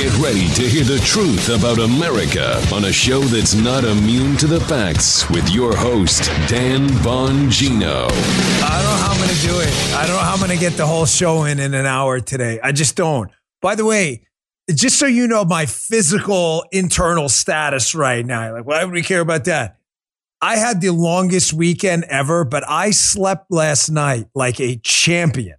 Get ready to hear the truth about America on a show that's not immune to the facts with your host, Dan Bongino. I don't know how I'm going to do it. I don't know how I'm going to get the whole show in in an hour today. I just don't. By the way, just so you know my physical internal status right now, like, why would we care about that? I had the longest weekend ever, but I slept last night like a champion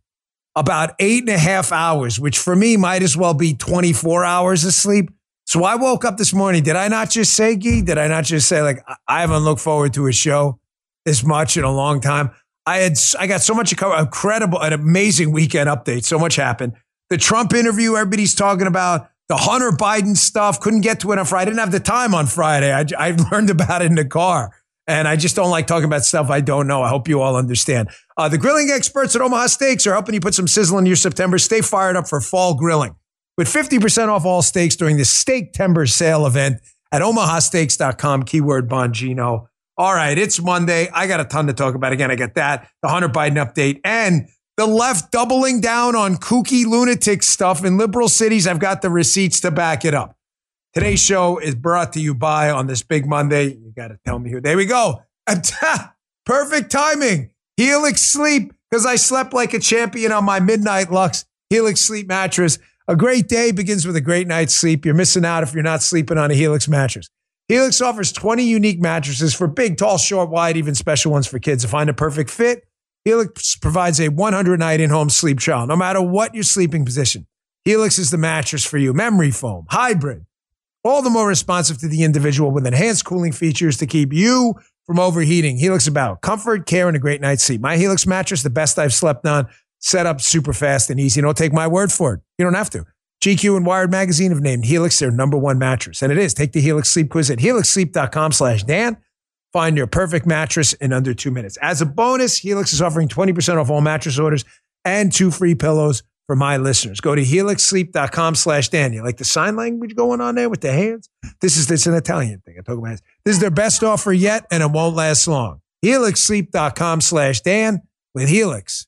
about eight and a half hours, which for me might as well be 24 hours of sleep. So I woke up this morning. Did I not just say, Gee? Did I not just say, like, I haven't looked forward to a show as much in a long time? I had, I got so much incredible, an amazing weekend update. So much happened. The Trump interview, everybody's talking about the Hunter Biden stuff. Couldn't get to it on Friday. I didn't have the time on Friday. I, I learned about it in the car. And I just don't like talking about stuff I don't know. I hope you all understand. Uh, the grilling experts at Omaha Steaks are helping you put some sizzle in your September. Stay fired up for fall grilling with 50% off all steaks during the Steaktember sale event at omahasteaks.com, keyword Bongino. All right, it's Monday. I got a ton to talk about. Again, I got that, the Hunter Biden update, and the left doubling down on kooky lunatic stuff in liberal cities. I've got the receipts to back it up. Today's show is brought to you by on this big Monday. You got to tell me who. There we go. Perfect timing. Helix Sleep, because I slept like a champion on my Midnight Luxe Helix Sleep mattress. A great day begins with a great night's sleep. You're missing out if you're not sleeping on a Helix mattress. Helix offers 20 unique mattresses for big, tall, short, wide, even special ones for kids to find a perfect fit. Helix provides a 100 night in home sleep trial, no matter what your sleeping position. Helix is the mattress for you. Memory foam, hybrid, all the more responsive to the individual with enhanced cooling features to keep you from overheating. Helix about comfort, care, and a great night's sleep. My Helix mattress, the best I've slept on, set up super fast and easy. Don't take my word for it. You don't have to. GQ and Wired Magazine have named Helix their number one mattress. And it is. Take the Helix Sleep Quiz at helixsleep.com slash Dan. Find your perfect mattress in under two minutes. As a bonus, Helix is offering 20% off all mattress orders and two free pillows for my listeners. Go to helixsleep.com slash Dan. You like the sign language going on there with the hands? This is this an Italian thing. I talk about hands. This is their best offer yet, and it won't last long. Helixsleep.com slash Dan with Helix.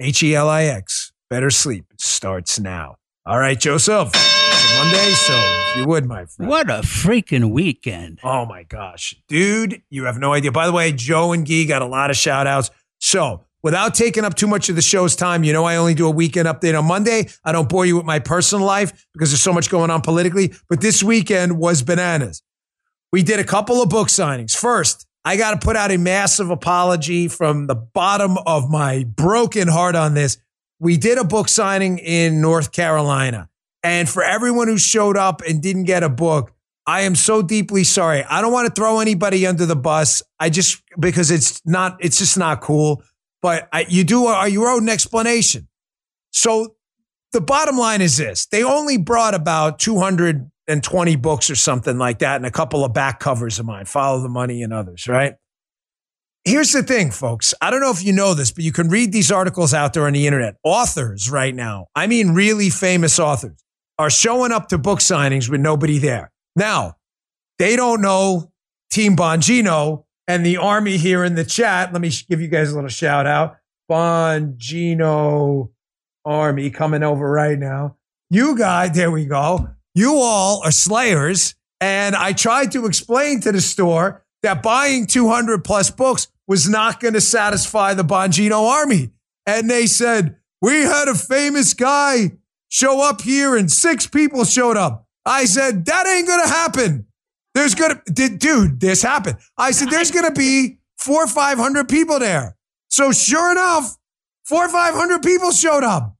H-E-L-I-X. Better sleep starts now. All right, Joseph. It's Monday, so if you would, my friend. What a freaking weekend. Oh my gosh. Dude, you have no idea. By the way, Joe and Gee got a lot of shout outs. So without taking up too much of the show's time, you know, I only do a weekend update on Monday. I don't bore you with my personal life because there's so much going on politically. But this weekend was bananas. We did a couple of book signings. First, I got to put out a massive apology from the bottom of my broken heart on this. We did a book signing in North Carolina. And for everyone who showed up and didn't get a book, I am so deeply sorry. I don't want to throw anybody under the bus. I just, because it's not, it's just not cool but I, you do are you owed an explanation. So the bottom line is this: they only brought about two hundred and twenty books or something like that, and a couple of back covers of mine, Follow the Money and others. Right? Here's the thing, folks. I don't know if you know this, but you can read these articles out there on the internet. Authors right now, I mean, really famous authors, are showing up to book signings with nobody there. Now, they don't know Team Bongino and the army here in the chat. Let me give you guys a little shout out. Bongino Army coming over right now. You guys, there we go. You all are slayers. And I tried to explain to the store that buying 200 plus books was not going to satisfy the Bongino army. And they said, We had a famous guy show up here and six people showed up. I said, That ain't going to happen. There's gonna, dude, this happened. I said, there's gonna be four or 500 people there. So sure enough, four or 500 people showed up.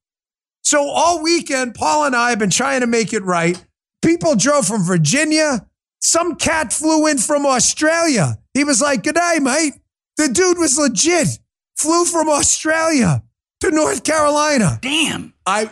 So all weekend, Paul and I have been trying to make it right. People drove from Virginia. Some cat flew in from Australia. He was like, Good day, mate. The dude was legit. Flew from Australia to North Carolina. Damn. I,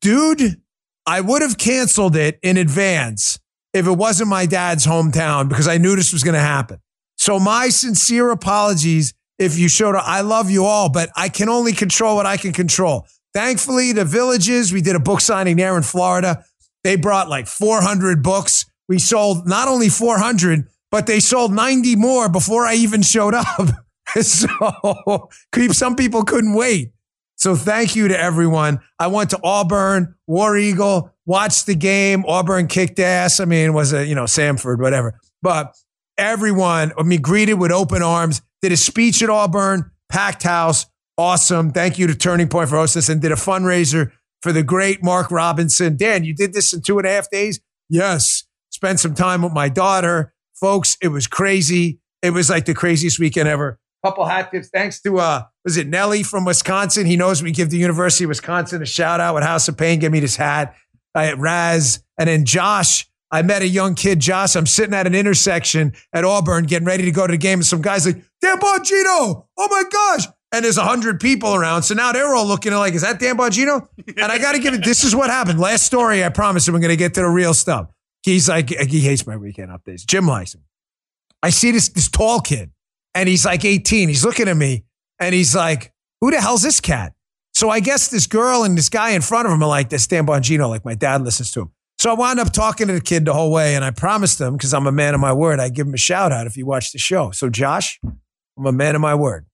dude, I would have canceled it in advance if it wasn't my dad's hometown because I knew this was going to happen. So my sincere apologies if you showed up. I love you all, but I can only control what I can control. Thankfully, the villages, we did a book signing there in Florida. They brought like 400 books. We sold not only 400, but they sold 90 more before I even showed up. so some people couldn't wait. So thank you to everyone. I went to Auburn, War Eagle, watched the game. Auburn kicked ass. I mean, was it, you know, Samford, whatever. But everyone, I mean, greeted with open arms, did a speech at Auburn, packed house. Awesome. Thank you to Turning Point for hosting us and did a fundraiser for the great Mark Robinson. Dan, you did this in two and a half days? Yes. Spent some time with my daughter. Folks, it was crazy. It was like the craziest weekend ever. Couple hat tips. Thanks to uh, was it Nelly from Wisconsin? He knows we give the University of Wisconsin a shout out with House of Pain. Give me this hat. I Raz and then Josh. I met a young kid, Josh. I'm sitting at an intersection at Auburn, getting ready to go to the game, and some guys like Dan Bongino. Oh my gosh! And there's a hundred people around, so now they're all looking at like, is that Dan Bongino? And I got to give it. This is what happened. Last story. I promise. We're going to get to the real stuff. He's like, he hates my weekend updates. Jim likes him. I see this this tall kid, and he's like 18. He's looking at me, and he's like, "Who the hell's this cat?" So I guess this girl and this guy in front of him are like, "This Dan Bongino." Like my dad listens to him. So I wound up talking to the kid the whole way, and I promised him because I'm a man of my word. I give him a shout out if you watch the show. So Josh, I'm a man of my word.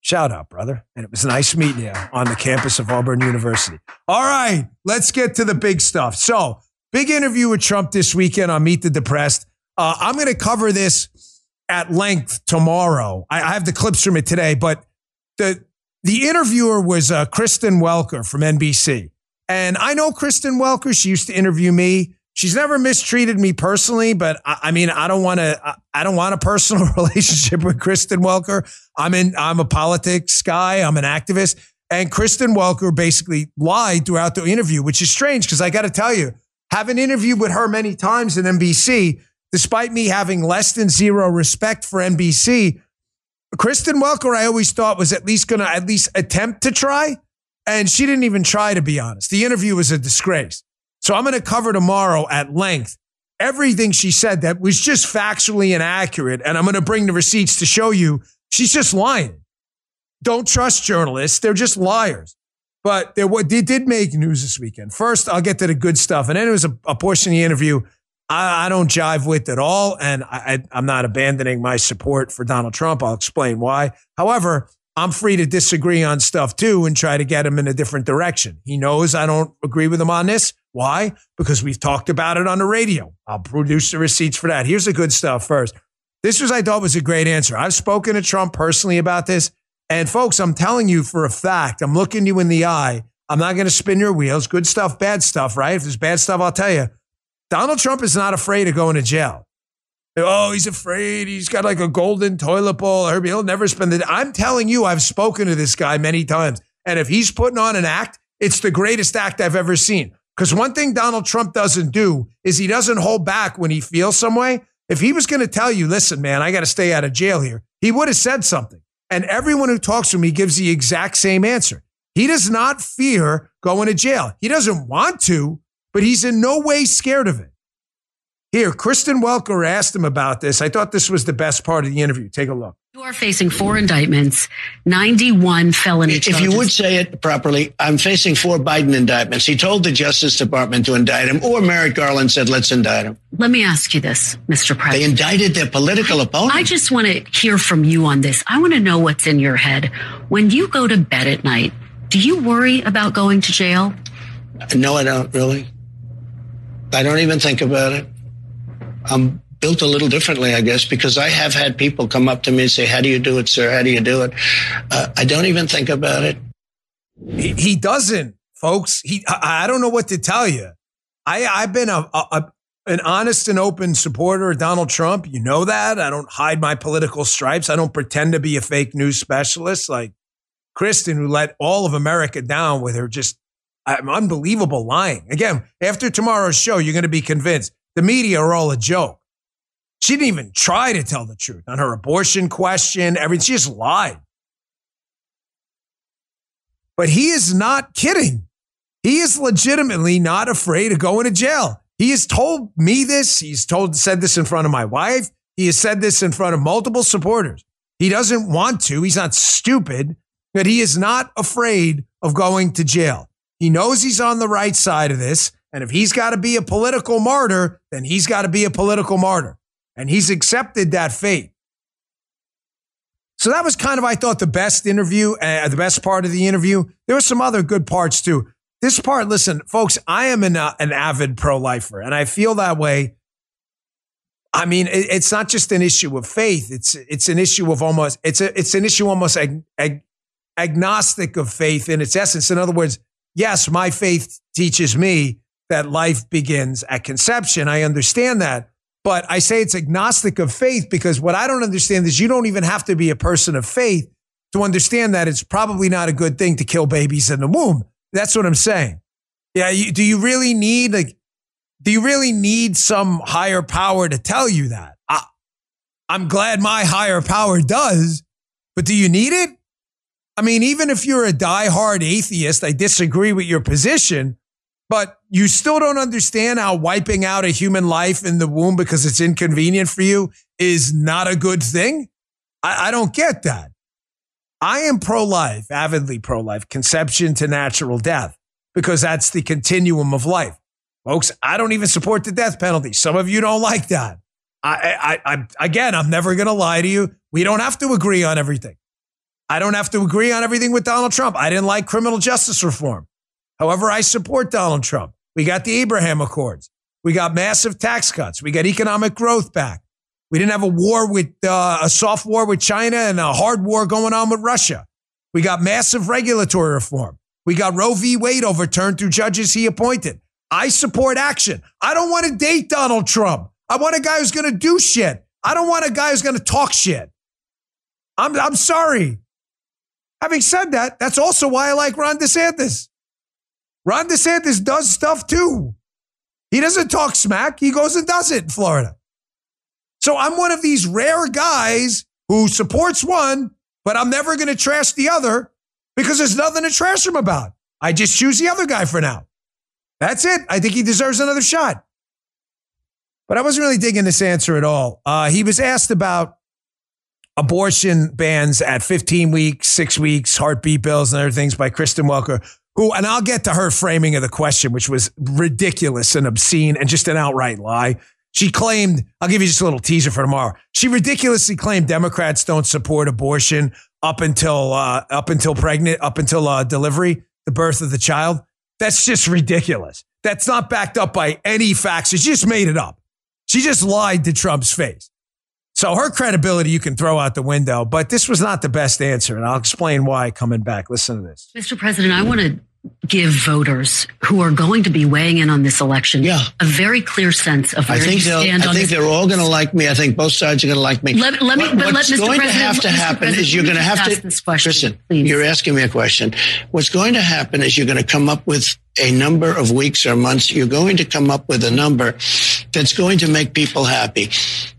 Shout out, brother. And it was nice meeting you on the campus of Auburn University. All right, let's get to the big stuff. So, big interview with Trump this weekend on Meet the Depressed. Uh, I'm going to cover this at length tomorrow. I, I, have the clips from it today, but the the interviewer was uh, Kristen Welker from NBC, and I know Kristen Welker. She used to interview me. She's never mistreated me personally, but I, I mean, I don't want to. I don't want a personal relationship with Kristen Welker. I'm in. I'm a politics guy. I'm an activist, and Kristen Welker basically lied throughout the interview, which is strange because I got to tell you, having interviewed with her many times in NBC, despite me having less than zero respect for NBC, Kristen Welker, I always thought was at least going to at least attempt to try. And she didn't even try, to be honest. The interview was a disgrace. So I'm going to cover tomorrow at length everything she said that was just factually inaccurate. And I'm going to bring the receipts to show you she's just lying. Don't trust journalists. They're just liars. But they, did make news this weekend. First, I'll get to the good stuff. And then it was a, a portion of the interview I, I don't jive with at all. And I, I'm not abandoning my support for Donald Trump. I'll explain why. However, I'm free to disagree on stuff too and try to get him in a different direction. He knows I don't agree with him on this. Why? Because we've talked about it on the radio. I'll produce the receipts for that. Here's the good stuff first. This was, I thought, was a great answer. I've spoken to Trump personally about this. And folks, I'm telling you for a fact, I'm looking you in the eye. I'm not going to spin your wheels. Good stuff, bad stuff, right? If there's bad stuff, I'll tell you. Donald Trump is not afraid of going to jail. Oh, he's afraid. He's got like a golden toilet bowl. Herbie, He'll never spend the. I'm telling you, I've spoken to this guy many times, and if he's putting on an act, it's the greatest act I've ever seen. Because one thing Donald Trump doesn't do is he doesn't hold back when he feels some way. If he was going to tell you, listen, man, I got to stay out of jail here, he would have said something. And everyone who talks to him, he gives the exact same answer. He does not fear going to jail. He doesn't want to, but he's in no way scared of it. Here, Kristen Welker asked him about this. I thought this was the best part of the interview. Take a look. You are facing four indictments, 91 felony charges. If you would say it properly, I'm facing four Biden indictments. He told the Justice Department to indict him, or Merrick Garland said, let's indict him. Let me ask you this, Mr. President. They indicted their political opponent. I just want to hear from you on this. I want to know what's in your head. When you go to bed at night, do you worry about going to jail? No, I don't really. I don't even think about it. I'm built a little differently, I guess, because I have had people come up to me and say, How do you do it, sir? How do you do it? Uh, I don't even think about it. He, doesn't, folks. He, I, I, don't know what to tell you. I, I've been a, a, a an honest and open supporter of Donald Trump. You know that. I don't hide my political stripes. I don't pretend to be a fake news specialist like Kristen, who let all of America down with her just unbelievable lying. Again, after tomorrow's show, you're going to be convinced the media are all a joke. She didn't even try to tell the truth on her abortion question. Everything. She just lied. But he is not kidding. He is legitimately not afraid of going to jail. He has told me this. He's told said this in front of my wife. He has said this in front of multiple supporters. He doesn't want to. He's not stupid, but he is not afraid of going to jail. He knows he's on the right side of this. And if he's got to be a political martyr, then he's got to be a political martyr. And he's accepted that fate. So that was kind of, I thought, the best interview, uh, the best part of the interview. There were some other good parts too. this part, listen, folks, I am an, uh, an avid pro lifer and I feel that way. I mean, it, it's not just an issue of faith. It's, it's an issue of almost, it's a, it's an issue almost ag, ag, agnostic of faith in its essence. In other words, yes, my faith teaches me that life begins at conception. I understand that. But I say it's agnostic of faith because what I don't understand is you don't even have to be a person of faith to understand that it's probably not a good thing to kill babies in the womb. That's what I'm saying. Yeah. You, do you really need like, do you really need some higher power to tell you that? I, I'm glad my higher power does, but do you need it? I mean, even if you're a diehard atheist, I disagree with your position, but you still don't understand how wiping out a human life in the womb because it's inconvenient for you is not a good thing. I, I don't get that. I am pro life, avidly pro life, conception to natural death, because that's the continuum of life. Folks, I don't even support the death penalty. Some of you don't like that. I, I, I again, I'm never going to lie to you. We don't have to agree on everything. I don't have to agree on everything with Donald Trump. I didn't like criminal justice reform. However, I support Donald Trump. We got the Abraham Accords. We got massive tax cuts. We got economic growth back. We didn't have a war with uh, a soft war with China and a hard war going on with Russia. We got massive regulatory reform. We got Roe v. Wade overturned through judges he appointed. I support action. I don't want to date Donald Trump. I want a guy who's going to do shit. I don't want a guy who's going to talk shit. I'm, I'm sorry. Having said that, that's also why I like Ron DeSantis. Ron DeSantis does stuff too. He doesn't talk smack, he goes and does it in Florida. So I'm one of these rare guys who supports one, but I'm never going to trash the other because there's nothing to trash him about. I just choose the other guy for now. That's it. I think he deserves another shot. But I wasn't really digging this answer at all. Uh, he was asked about abortion bans at 15 weeks, six weeks, heartbeat bills, and other things by Kristen Welker, who, and I'll get to her framing of the question, which was ridiculous and obscene and just an outright lie. She claimed, I'll give you just a little teaser for tomorrow. She ridiculously claimed Democrats don't support abortion up until uh, up until pregnant, up until uh, delivery, the birth of the child. That's just ridiculous. That's not backed up by any facts. She just made it up. She just lied to Trump's face. So her credibility you can throw out the window, but this was not the best answer. And I'll explain why coming back. Listen to this. Mr. President, I want to give voters who are going to be weighing in on this election yeah. a very clear sense of where I think you stand I on think this. they're all going to like me. I think both sides are going to like me. Let, let me, What- but let what's Mr. going President, to have to Mr. happen President, is you're going to have to this question, listen. please. You're asking me a question. What's going to happen is you're going to come up with a number of weeks or months. You're going to come up with a number that's going to make people happy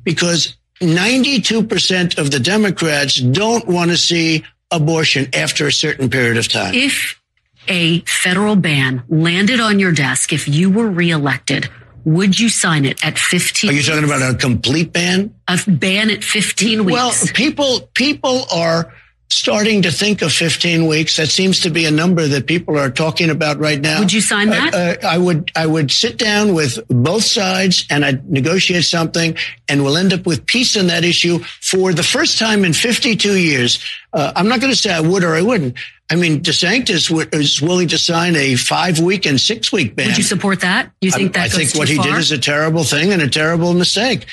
because 92% of the Democrats don't want to see abortion after a certain period of time. if a federal ban landed on your desk, if you were reelected, would you sign it at 15? Are you talking about a complete ban? a ban at 15 weeks? Well, people people are starting to think of 15 weeks. That seems to be a number that people are talking about right now. Would you sign that? Uh, uh, I would. I would sit down with both sides and I'd negotiate something, and we'll end up with peace on that issue for the first time in 52 years. Uh, I'm not going to say I would or I wouldn't. I mean, DeSantis w- is willing to sign a five week and six week ban. would you support that? You think that I think what he far? did is a terrible thing and a terrible mistake.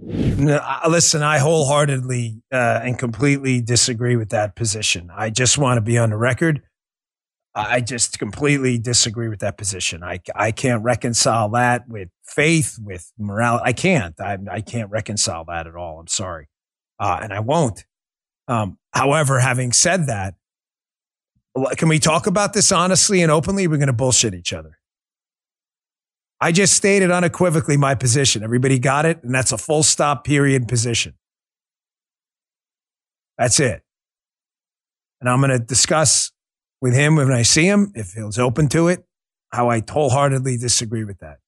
Listen, I wholeheartedly uh, and completely disagree with that position. I just want to be on the record. I I just completely disagree with that position. I, I can't reconcile that with faith, with morality. I can't. I, I can't reconcile that at all. I'm sorry. Uh, and I won't. Um, however, having said that, can we talk about this honestly and openly? We're going to bullshit each other. I just stated unequivocally my position. Everybody got it? And that's a full stop period position. That's it. And I'm going to discuss with him when I see him, if he's open to it, how I wholeheartedly disagree with that.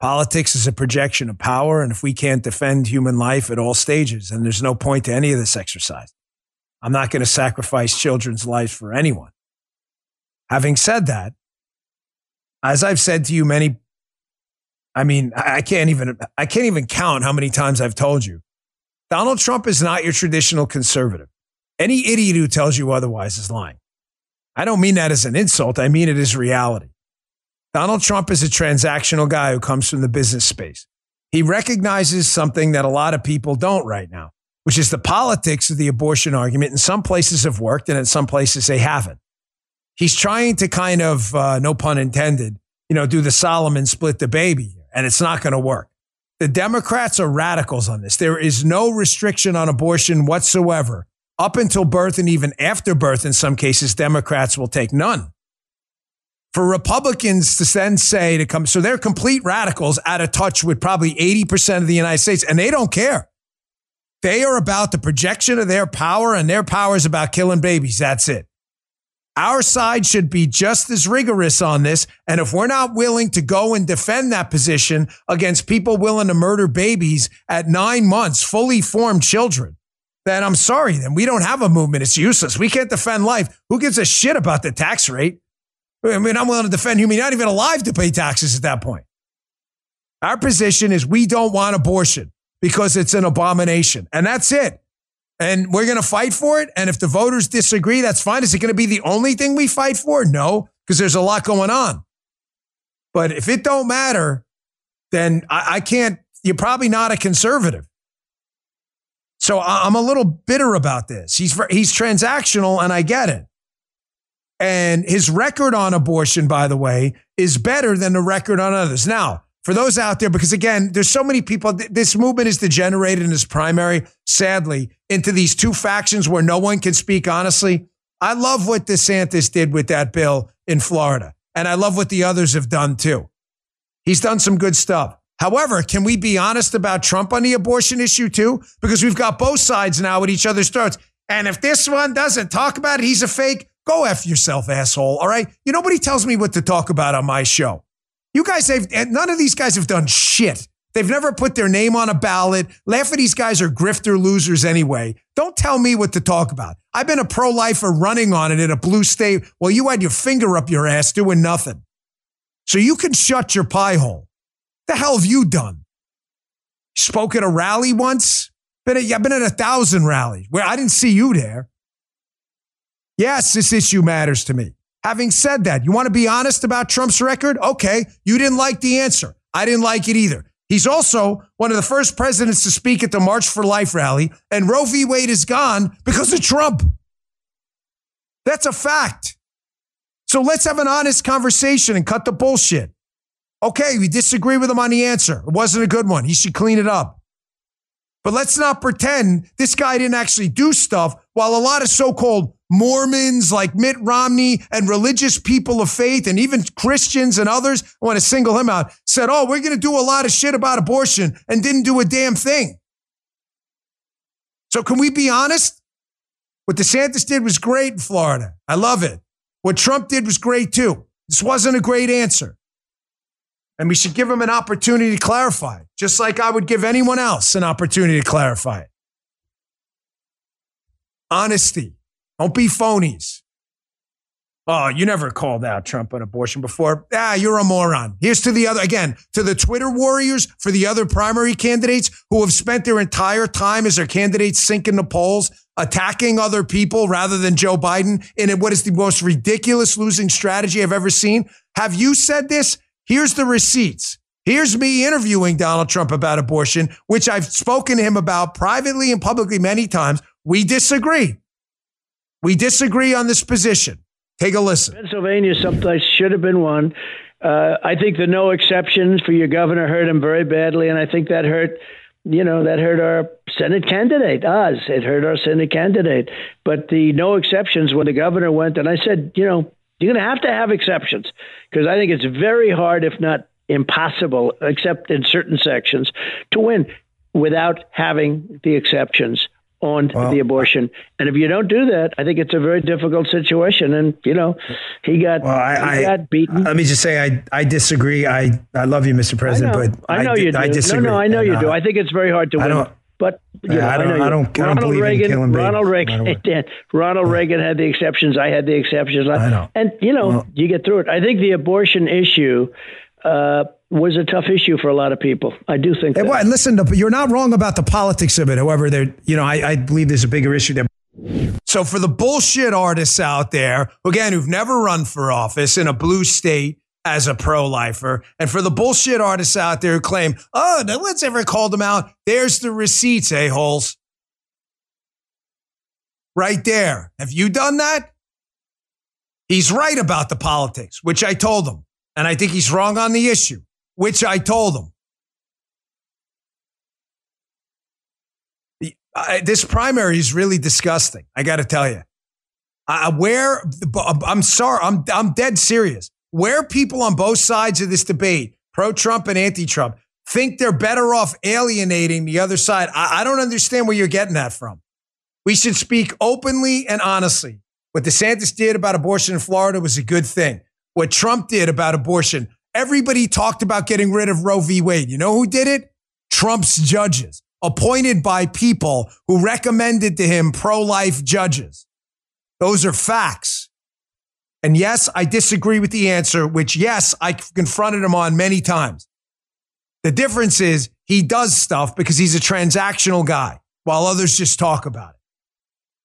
Politics is a projection of power. And if we can't defend human life at all stages, then there's no point to any of this exercise. I'm not going to sacrifice children's lives for anyone. Having said that, as I've said to you many I mean, I can't even I can't even count how many times I've told you. Donald Trump is not your traditional conservative. Any idiot who tells you otherwise is lying. I don't mean that as an insult. I mean it as reality. Donald Trump is a transactional guy who comes from the business space. He recognizes something that a lot of people don't right now, which is the politics of the abortion argument. In some places have worked and in some places they haven't. He's trying to kind of, uh, no pun intended, you know, do the Solomon split the baby, and it's not going to work. The Democrats are radicals on this. There is no restriction on abortion whatsoever. Up until birth and even after birth, in some cases, Democrats will take none. For Republicans to then say to come, so they're complete radicals out of touch with probably 80% of the United States, and they don't care. They are about the projection of their power, and their power is about killing babies. That's it. Our side should be just as rigorous on this. And if we're not willing to go and defend that position against people willing to murder babies at nine months, fully formed children, then I'm sorry, then we don't have a movement. It's useless. We can't defend life. Who gives a shit about the tax rate? I mean, I'm willing to defend human, not even alive to pay taxes at that point. Our position is we don't want abortion because it's an abomination. And that's it and we're going to fight for it. And if the voters disagree, that's fine. Is it going to be the only thing we fight for? No, because there's a lot going on. But if it don't matter, then I, I can't. You're probably not a conservative. So I'm a little bitter about this. He's he's transactional, and I get it. And his record on abortion, by the way, is better than the record on others. Now, for those out there, because again, there's so many people, this movement is degenerated in its primary, sadly, into these two factions where no one can speak honestly. I love what DeSantis did with that bill in Florida, and I love what the others have done too. He's done some good stuff. However, can we be honest about Trump on the abortion issue too? Because we've got both sides now at each other's throats. And if this one doesn't talk about it, he's a fake. Go F yourself, asshole. All right. You nobody tells me what to talk about on my show. You guys have none of these guys have done shit. They've never put their name on a ballot. Half of these guys are grifter losers anyway. Don't tell me what to talk about. I've been a pro lifer running on it in a blue state while you had your finger up your ass doing nothing. So you can shut your pie hole. The hell have you done? Spoke at a rally once? Been at, I've been at a thousand rallies where I didn't see you there. Yes, this issue matters to me. Having said that, you want to be honest about Trump's record? Okay, you didn't like the answer. I didn't like it either. He's also one of the first presidents to speak at the March for Life rally, and Roe v. Wade is gone because of Trump. That's a fact. So let's have an honest conversation and cut the bullshit. Okay, we disagree with him on the answer. It wasn't a good one. He should clean it up. But let's not pretend this guy didn't actually do stuff while a lot of so called Mormons like Mitt Romney and religious people of faith and even Christians and others, I want to single him out, said, Oh, we're going to do a lot of shit about abortion and didn't do a damn thing. So can we be honest? What DeSantis did was great in Florida. I love it. What Trump did was great too. This wasn't a great answer. And we should give him an opportunity to clarify just like I would give anyone else an opportunity to clarify it. Honesty. Don't be phonies. Oh, you never called out Trump on abortion before. Ah, you're a moron. Here's to the other, again, to the Twitter warriors for the other primary candidates who have spent their entire time as their candidates sink in the polls, attacking other people rather than Joe Biden in what is the most ridiculous losing strategy I've ever seen. Have you said this? Here's the receipts. Here's me interviewing Donald Trump about abortion, which I've spoken to him about privately and publicly many times. We disagree. We disagree on this position. Take a listen. Pennsylvania someplace should have been one. Uh, I think the no exceptions for your governor hurt him very badly, and I think that hurt, you know, that hurt our Senate candidate, us. It hurt our Senate candidate. But the no exceptions when the governor went, and I said, you know, you're going to have to have exceptions because I think it's very hard, if not impossible, except in certain sections, to win without having the exceptions on well, the abortion. And if you don't do that, I think it's a very difficult situation. And you know, he got well, I, he I, got beaten. Let me just say, I I disagree. I I love you, Mr. President, I but I know I, you do. I disagree. No, no, I know you uh, do. I think it's very hard to win. But you know, I don't, I, know I don't, I don't Ronald Reagan, Ronald Reagan, Ronald Reagan had the exceptions. I had the exceptions. I know. And you know, well, you get through it. I think the abortion issue. Uh, was a tough issue for a lot of people. I do think. That. Well, listen, you're not wrong about the politics of it. However, there, you know, I, I believe there's a bigger issue there. So for the bullshit artists out there, again, who've never run for office in a blue state as a pro-lifer, and for the bullshit artists out there who claim, oh, no one's ever called them out, there's the receipts, a-holes. Right there. Have you done that? He's right about the politics, which I told him. And I think he's wrong on the issue, which I told him. Uh, this primary is really disgusting. I got to tell you. Uh, where I'm sorry, I'm I'm dead serious. Where people on both sides of this debate, pro-Trump and anti-Trump, think they're better off alienating the other side. I, I don't understand where you're getting that from. We should speak openly and honestly. What DeSantis did about abortion in Florida was a good thing. What Trump did about abortion, everybody talked about getting rid of Roe v. Wade. You know who did it? Trump's judges appointed by people who recommended to him pro life judges. Those are facts. And yes, I disagree with the answer, which, yes, I confronted him on many times. The difference is he does stuff because he's a transactional guy while others just talk about it.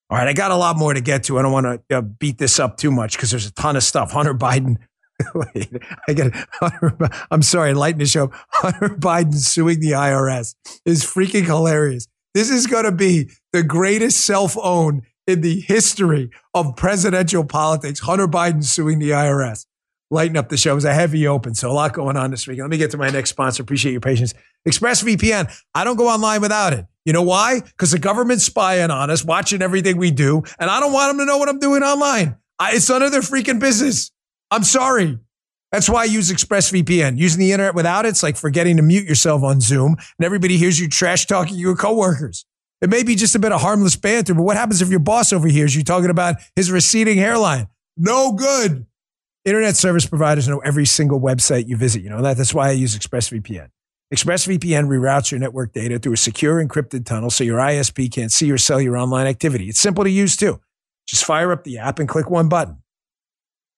All right, I got a lot more to get to. I don't want to uh, beat this up too much because there's a ton of stuff. Hunter Biden Wait, I get it. I'm sorry, enlighten the show. Hunter Biden suing the IRS is freaking hilarious. This is going to be the greatest self own in the history of presidential politics. Hunter Biden suing the IRS. Lighten up the show. It was a heavy open, so a lot going on this week. Let me get to my next sponsor. Appreciate your patience. ExpressVPN. I don't go online without it. You know why? Because the government's spying on us, watching everything we do, and I don't want them to know what I'm doing online. I, it's none of their freaking business. I'm sorry. That's why I use ExpressVPN. Using the internet without it, it's like forgetting to mute yourself on Zoom and everybody hears you trash talking your coworkers. It may be just a bit of harmless banter, but what happens if your boss overhears you talking about his receding hairline? No good. Internet service providers know every single website you visit. You know that? That's why I use ExpressVPN. ExpressVPN reroutes your network data through a secure encrypted tunnel so your ISP can't see or sell your online activity. It's simple to use too. Just fire up the app and click one button.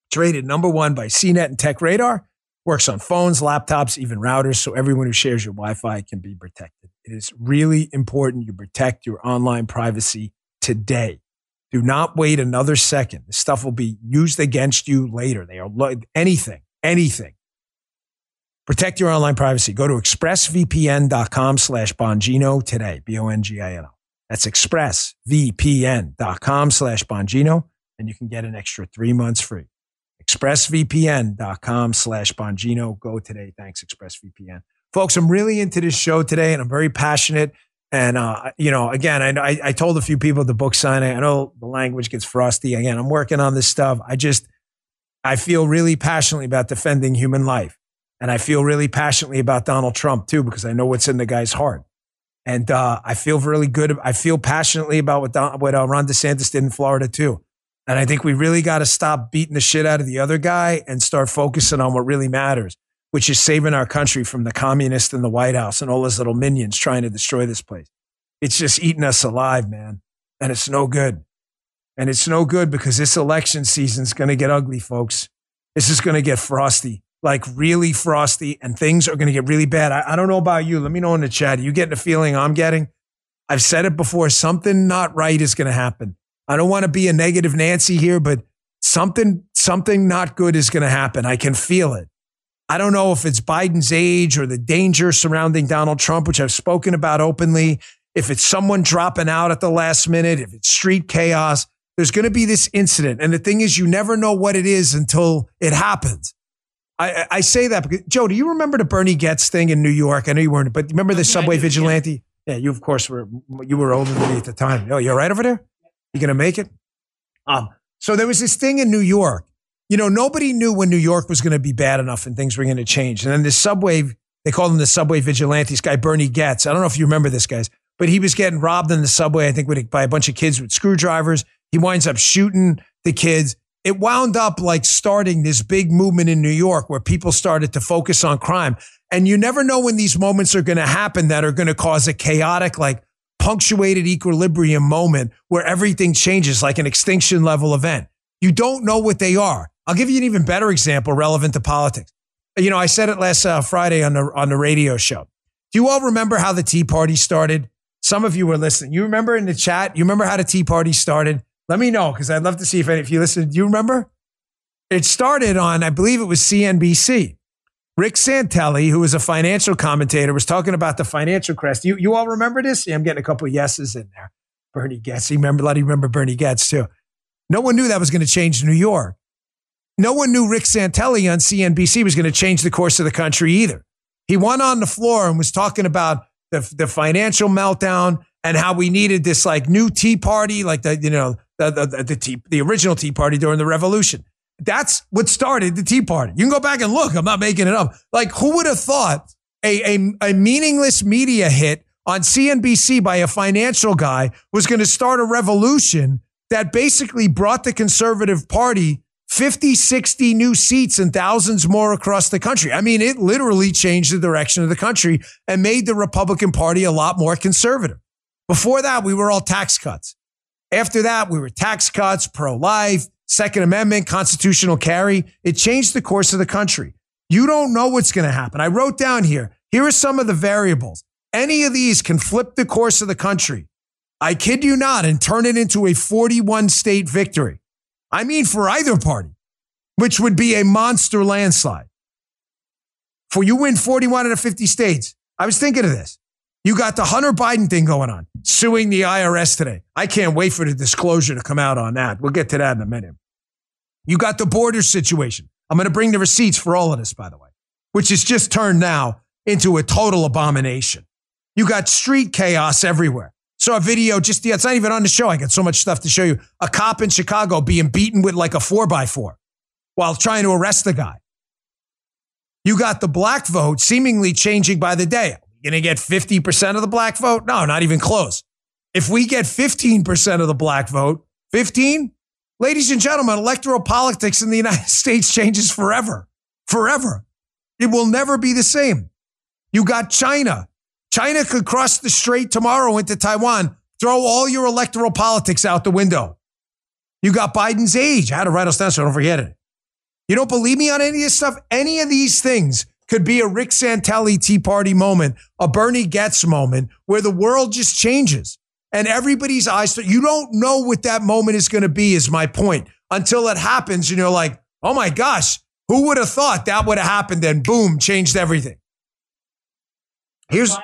It's rated number one by CNET and Tech Radar. Works on phones, laptops, even routers, so everyone who shares your Wi Fi can be protected. It is really important you protect your online privacy today. Do not wait another second. This stuff will be used against you later. They are anything, anything. Protect your online privacy. Go to expressvpn.com slash Bongino today. B-O-N-G-I-N-O. That's expressvpn.com slash Bongino, and you can get an extra three months free expressvpn.com slash Bongino. Go today. Thanks, ExpressVPN. Folks, I'm really into this show today and I'm very passionate. And, uh, you know, again, I, I told a few people at the book signing, I know the language gets frosty. Again, I'm working on this stuff. I just, I feel really passionately about defending human life. And I feel really passionately about Donald Trump too, because I know what's in the guy's heart. And uh, I feel really good. I feel passionately about what, Don, what uh, Ron DeSantis did in Florida too. And I think we really got to stop beating the shit out of the other guy and start focusing on what really matters, which is saving our country from the communists in the White House and all those little minions trying to destroy this place. It's just eating us alive, man. And it's no good. And it's no good because this election season is going to get ugly, folks. This is going to get frosty, like really frosty, and things are going to get really bad. I, I don't know about you. Let me know in the chat. Are you getting the feeling I'm getting? I've said it before. Something not right is going to happen. I don't want to be a negative Nancy here, but something, something not good is going to happen. I can feel it. I don't know if it's Biden's age or the danger surrounding Donald Trump, which I've spoken about openly. If it's someone dropping out at the last minute, if it's street chaos, there's going to be this incident. And the thing is, you never know what it is until it happens. I, I say that because, Joe, do you remember the Bernie Goetz thing in New York? I know you weren't, but remember the subway vigilante? Yeah. yeah, you, of course, were, you were older than me at the time. Oh, you're right over there? You going to make it? Um, so there was this thing in New York. You know, nobody knew when New York was going to be bad enough and things were going to change. And then the subway, they called him the subway vigilante, this guy, Bernie Goetz. I don't know if you remember this, guys, but he was getting robbed in the subway, I think, with, by a bunch of kids with screwdrivers. He winds up shooting the kids. It wound up like starting this big movement in New York where people started to focus on crime. And you never know when these moments are going to happen that are going to cause a chaotic, like, punctuated equilibrium moment where everything changes like an extinction level event. You don't know what they are. I'll give you an even better example relevant to politics. You know, I said it last uh, Friday on the on the radio show. Do you all remember how the Tea Party started? some of you were listening. You remember in the chat, you remember how the Tea Party started? Let me know because I'd love to see if, any, if you listened. Do you remember? It started on, I believe it was CNBC. Rick Santelli, who was a financial commentator, was talking about the financial crest. You, you all remember this? Yeah, I'm getting a couple of yeses in there. Bernie Goetz. You remember, let you remember Bernie Goetz too. No one knew that was going to change New York. No one knew Rick Santelli on CNBC was going to change the course of the country either. He went on the floor and was talking about the, the financial meltdown and how we needed this like new Tea Party, like the, you know, the, the, the, tea, the original Tea Party during the revolution. That's what started the Tea Party. You can go back and look. I'm not making it up. Like, who would have thought a, a, a meaningless media hit on CNBC by a financial guy was going to start a revolution that basically brought the conservative party 50, 60 new seats and thousands more across the country. I mean, it literally changed the direction of the country and made the Republican Party a lot more conservative. Before that, we were all tax cuts. After that, we were tax cuts, pro life, Second Amendment, constitutional carry. It changed the course of the country. You don't know what's going to happen. I wrote down here, here are some of the variables. Any of these can flip the course of the country. I kid you not, and turn it into a 41 state victory. I mean, for either party, which would be a monster landslide. For you win 41 out of 50 states. I was thinking of this. You got the Hunter Biden thing going on, suing the IRS today. I can't wait for the disclosure to come out on that. We'll get to that in a minute. You got the border situation. I'm going to bring the receipts for all of this, by the way, which has just turned now into a total abomination. You got street chaos everywhere. Saw a video just, yeah, it's not even on the show. I got so much stuff to show you. A cop in Chicago being beaten with like a four by four while trying to arrest the guy. You got the black vote seemingly changing by the day. Are you going to get 50% of the black vote? No, not even close. If we get 15% of the black vote, 15, ladies and gentlemen, electoral politics in the United States changes forever. Forever. It will never be the same. You got China China could cross the strait tomorrow into Taiwan, throw all your electoral politics out the window. You got Biden's age. I had to write us down so don't forget it. You don't believe me on any of this stuff? Any of these things could be a Rick Santelli Tea Party moment, a Bernie Goetz moment where the world just changes and everybody's eyes. You don't know what that moment is going to be, is my point, until it happens. And you're like, oh my gosh, who would have thought that would have happened? Then boom, changed everything. Here's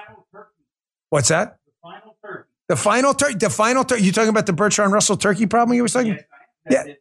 What's that? The final turkey. The final turkey. The final turkey. You talking about the Bertrand Russell turkey problem you were talking? Yes, yeah.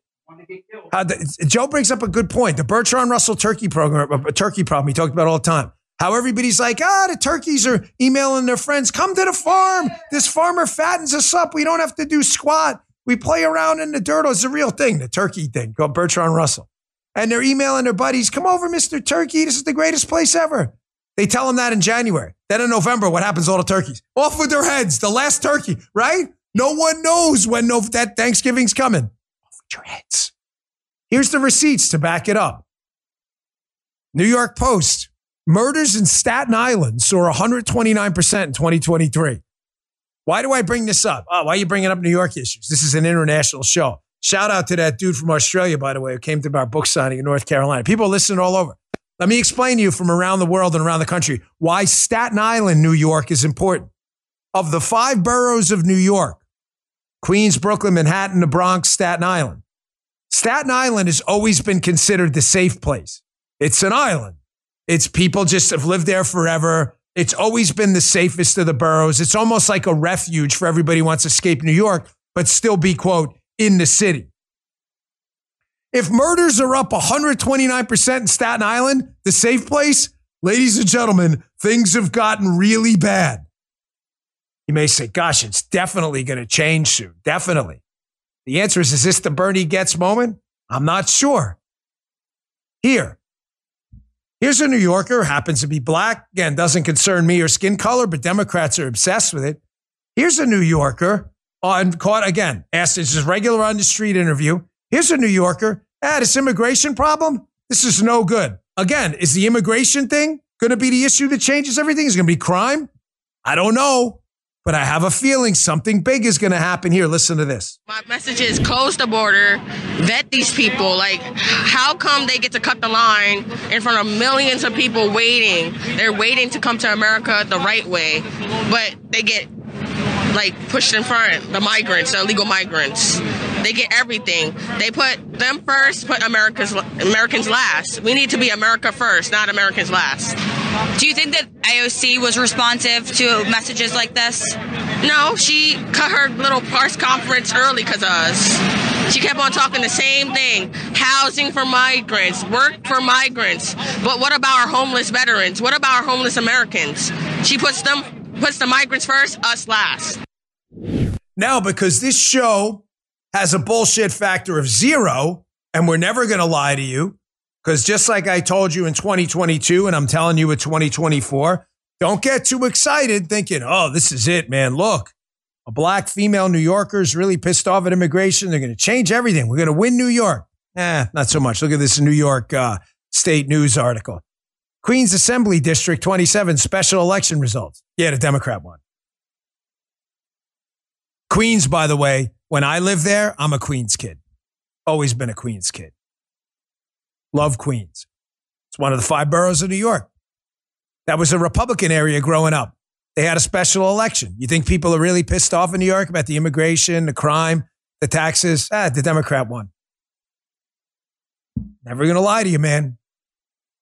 Uh, the, Joe brings up a good point. The Bertrand Russell turkey program, a uh, turkey problem he talked about all the time. How everybody's like, ah, the turkeys are emailing their friends, come to the farm. This farmer fattens us up. We don't have to do squat. We play around in the dirt. It's a real thing, the turkey thing, called Bertrand Russell. And they're emailing their buddies, come over, Mr. Turkey. This is the greatest place ever. They tell them that in January. Then in November, what happens to all the turkeys? Off with their heads. The last turkey, right? No one knows when no, that Thanksgiving's coming. Off with your heads. Here's the receipts to back it up. New York Post. Murders in Staten Island soar 129% in 2023. Why do I bring this up? Oh, why are you bringing up New York issues? This is an international show. Shout out to that dude from Australia, by the way, who came to our book signing in North Carolina. People listening all over. Let me explain to you from around the world and around the country why Staten Island, New York is important. Of the five boroughs of New York, Queens, Brooklyn, Manhattan, the Bronx, Staten Island, Staten Island has always been considered the safe place. It's an island. It's people just have lived there forever. It's always been the safest of the boroughs. It's almost like a refuge for everybody who wants to escape New York, but still be, quote, in the city. If murders are up 129% in Staten Island, the safe place, ladies and gentlemen, things have gotten really bad. You may say, gosh, it's definitely going to change soon. Definitely. The answer is, is this the Bernie Goetz moment? I'm not sure. Here, here's a New Yorker, happens to be black. Again, doesn't concern me or skin color, but Democrats are obsessed with it. Here's a New Yorker on caught again, asked his regular on the street interview. Here's a New Yorker ah, this immigration problem, this is no good. Again, is the immigration thing going to be the issue that changes everything? Is it going to be crime? I don't know, but I have a feeling something big is going to happen here. Listen to this. My message is close the border, vet these people. Like, how come they get to cut the line in front of millions of people waiting? They're waiting to come to America the right way, but they get like pushed in front. The migrants, the illegal migrants, they get everything. They put them first, put America's Americans last. We need to be America first, not Americans last. Do you think that AOC was responsive to messages like this? No, she cut her little press conference early because of us. She kept on talking the same thing housing for migrants, work for migrants. But what about our homeless veterans? What about our homeless Americans? She puts them puts the migrants first, us last. Now, because this show has a bullshit factor of zero, and we're never going to lie to you, because just like I told you in 2022, and I'm telling you in 2024, don't get too excited thinking, oh, this is it, man. Look, a black female New Yorker is really pissed off at immigration. They're going to change everything. We're going to win New York. Eh, not so much. Look at this New York uh, State News article. Queens Assembly District 27 special election results. Yeah, the Democrat won. Queens, by the way, when I live there, I'm a Queens kid. Always been a Queens kid. Love Queens. It's one of the five boroughs of New York. That was a Republican area growing up. They had a special election. You think people are really pissed off in New York about the immigration, the crime, the taxes? Ah, the Democrat won. Never going to lie to you, man.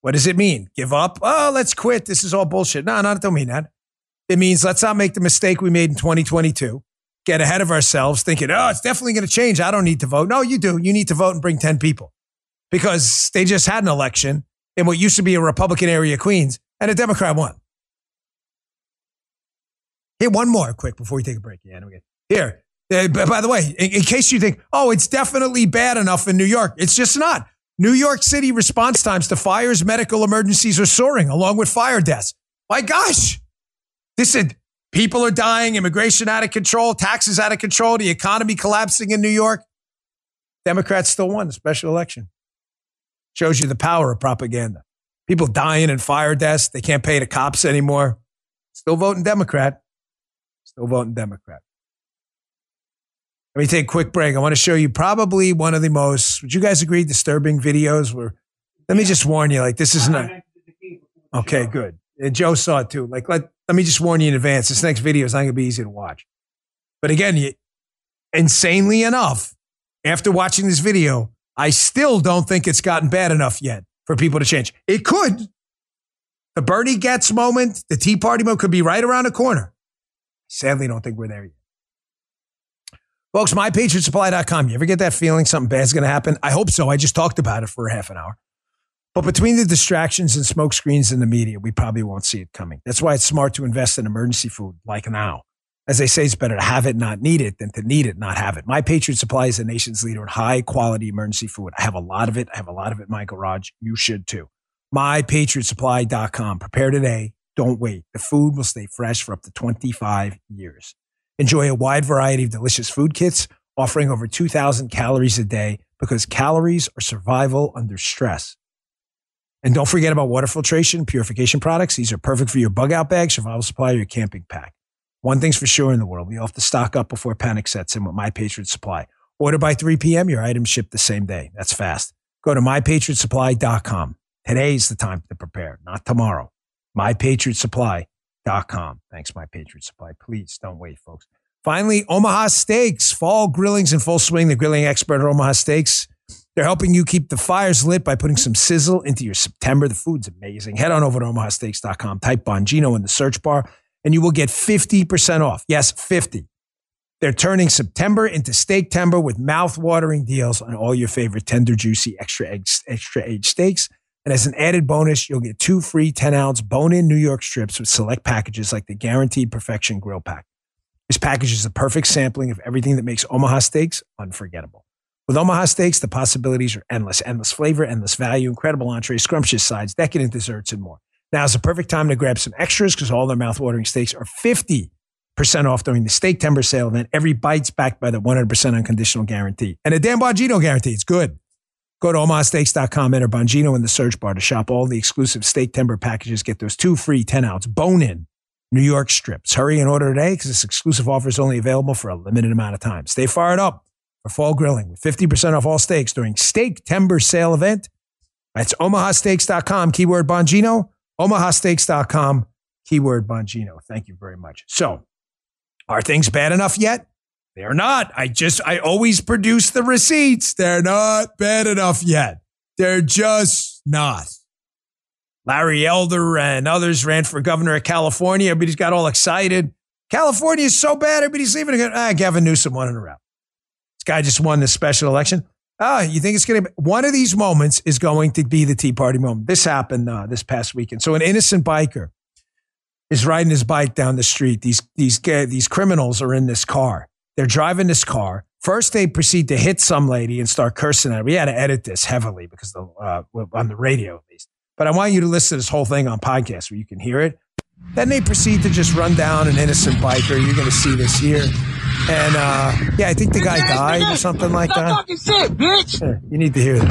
What does it mean? Give up? Oh, let's quit. This is all bullshit. No, no, it don't mean that. It means let's not make the mistake we made in 2022. Get ahead of ourselves thinking, oh, it's definitely going to change. I don't need to vote. No, you do. You need to vote and bring 10 people because they just had an election in what used to be a Republican area, Queens, and a Democrat won. Here, one more quick before we take a break. Yeah, here. Uh, by the way, in, in case you think, oh, it's definitely bad enough in New York, it's just not. New York City response times to fires, medical emergencies are soaring along with fire deaths. My gosh, this is people are dying, immigration out of control, taxes out of control, the economy collapsing in New York. Democrats still won the special election. Shows you the power of propaganda. People dying in fire deaths. They can't pay the cops anymore. Still voting Democrat. Still voting Democrat. Let me take a quick break. I want to show you probably one of the most, would you guys agree, disturbing videos where, let me just warn you, like, this is not, okay, good. And Joe saw it too. Like, let, let me just warn you in advance. This next video is not going to be easy to watch. But again, you, insanely enough, after watching this video, I still don't think it's gotten bad enough yet for people to change. It could. The Bernie Goetz moment, the Tea Party moment could be right around the corner. Sadly, don't think we're there yet. Folks, mypatriotsupply.com. You ever get that feeling something bad's going to happen? I hope so. I just talked about it for half an hour. But between the distractions and smoke screens in the media, we probably won't see it coming. That's why it's smart to invest in emergency food like now. As they say, it's better to have it, not need it, than to need it, not have it. My Patriot Supply is the nation's leader in high quality emergency food. I have a lot of it. I have a lot of it in my garage. You should too. MyPatriotSupply.com. Prepare today. Don't wait. The food will stay fresh for up to 25 years. Enjoy a wide variety of delicious food kits offering over 2,000 calories a day because calories are survival under stress. And don't forget about water filtration, purification products. These are perfect for your bug out bag, survival supply, or your camping pack. One thing's for sure in the world, we have to stock up before panic sets in with My Patriot Supply. Order by 3 p.m., your items shipped the same day. That's fast. Go to mypatriotsupply.com. Today's the time to prepare, not tomorrow. MyPatriotSupply com. Thanks, my Patriot Supply. Please don't wait, folks. Finally, Omaha Steaks. Fall grilling's in full swing. The grilling expert at Omaha Steaks. They're helping you keep the fires lit by putting some sizzle into your September. The food's amazing. Head on over to omahasteaks.com, type Bongino in the search bar, and you will get 50% off. Yes, 50. They're turning September into Steaktember with mouth-watering deals on all your favorite tender, juicy, extra extra aged steaks. And as an added bonus, you'll get two free 10 ounce bone in New York strips with select packages like the Guaranteed Perfection Grill Pack. This package is a perfect sampling of everything that makes Omaha Steaks unforgettable. With Omaha Steaks, the possibilities are endless. Endless flavor, endless value, incredible entrees, scrumptious sides, decadent desserts, and more. Now is the perfect time to grab some extras because all their mouthwatering steaks are 50% off during the Steaktember sale event. Every bite's backed by the 100% unconditional guarantee. And a Dan Bongino guarantee. It's good. Go to omahasteaks.com, enter Bongino in the search bar to shop all the exclusive Steaktember packages. Get those two free 10 ounce bone in New York strips. Hurry and order today because this exclusive offer is only available for a limited amount of time. Stay fired up for fall grilling with 50% off all steaks during Steaktember sale event. That's omahasteaks.com, keyword Bongino, omahasteaks.com, keyword Bongino. Thank you very much. So, Are things bad enough yet? They're not. I just, I always produce the receipts. They're not bad enough yet. They're just not. Larry Elder and others ran for governor of California. Everybody's got all excited. California is so bad, everybody's leaving. Ah, Gavin Newsom won in a row. This guy just won this special election. Ah, you think it's going to be one of these moments is going to be the Tea Party moment. This happened uh, this past weekend. So an innocent biker is riding his bike down the street. These these these criminals are in this car. They're driving this car. First, they proceed to hit some lady and start cursing at her. We had to edit this heavily because the, uh, on the radio at least. But I want you to listen to this whole thing on podcast where you can hear it. Then they proceed to just run down an innocent biker. You're going to see this here. And uh, yeah, I think the guy died or something like that. talking shit, bitch. Here, you need to hear this.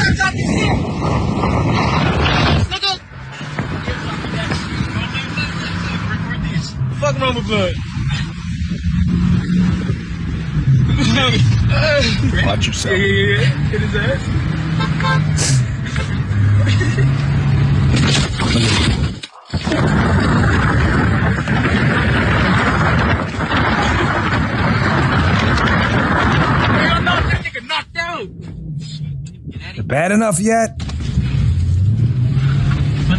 Fuck wrong with blood. Watch yourself. Yeah, yeah, yeah. Hit his ass. Hell no, that Bad enough yet?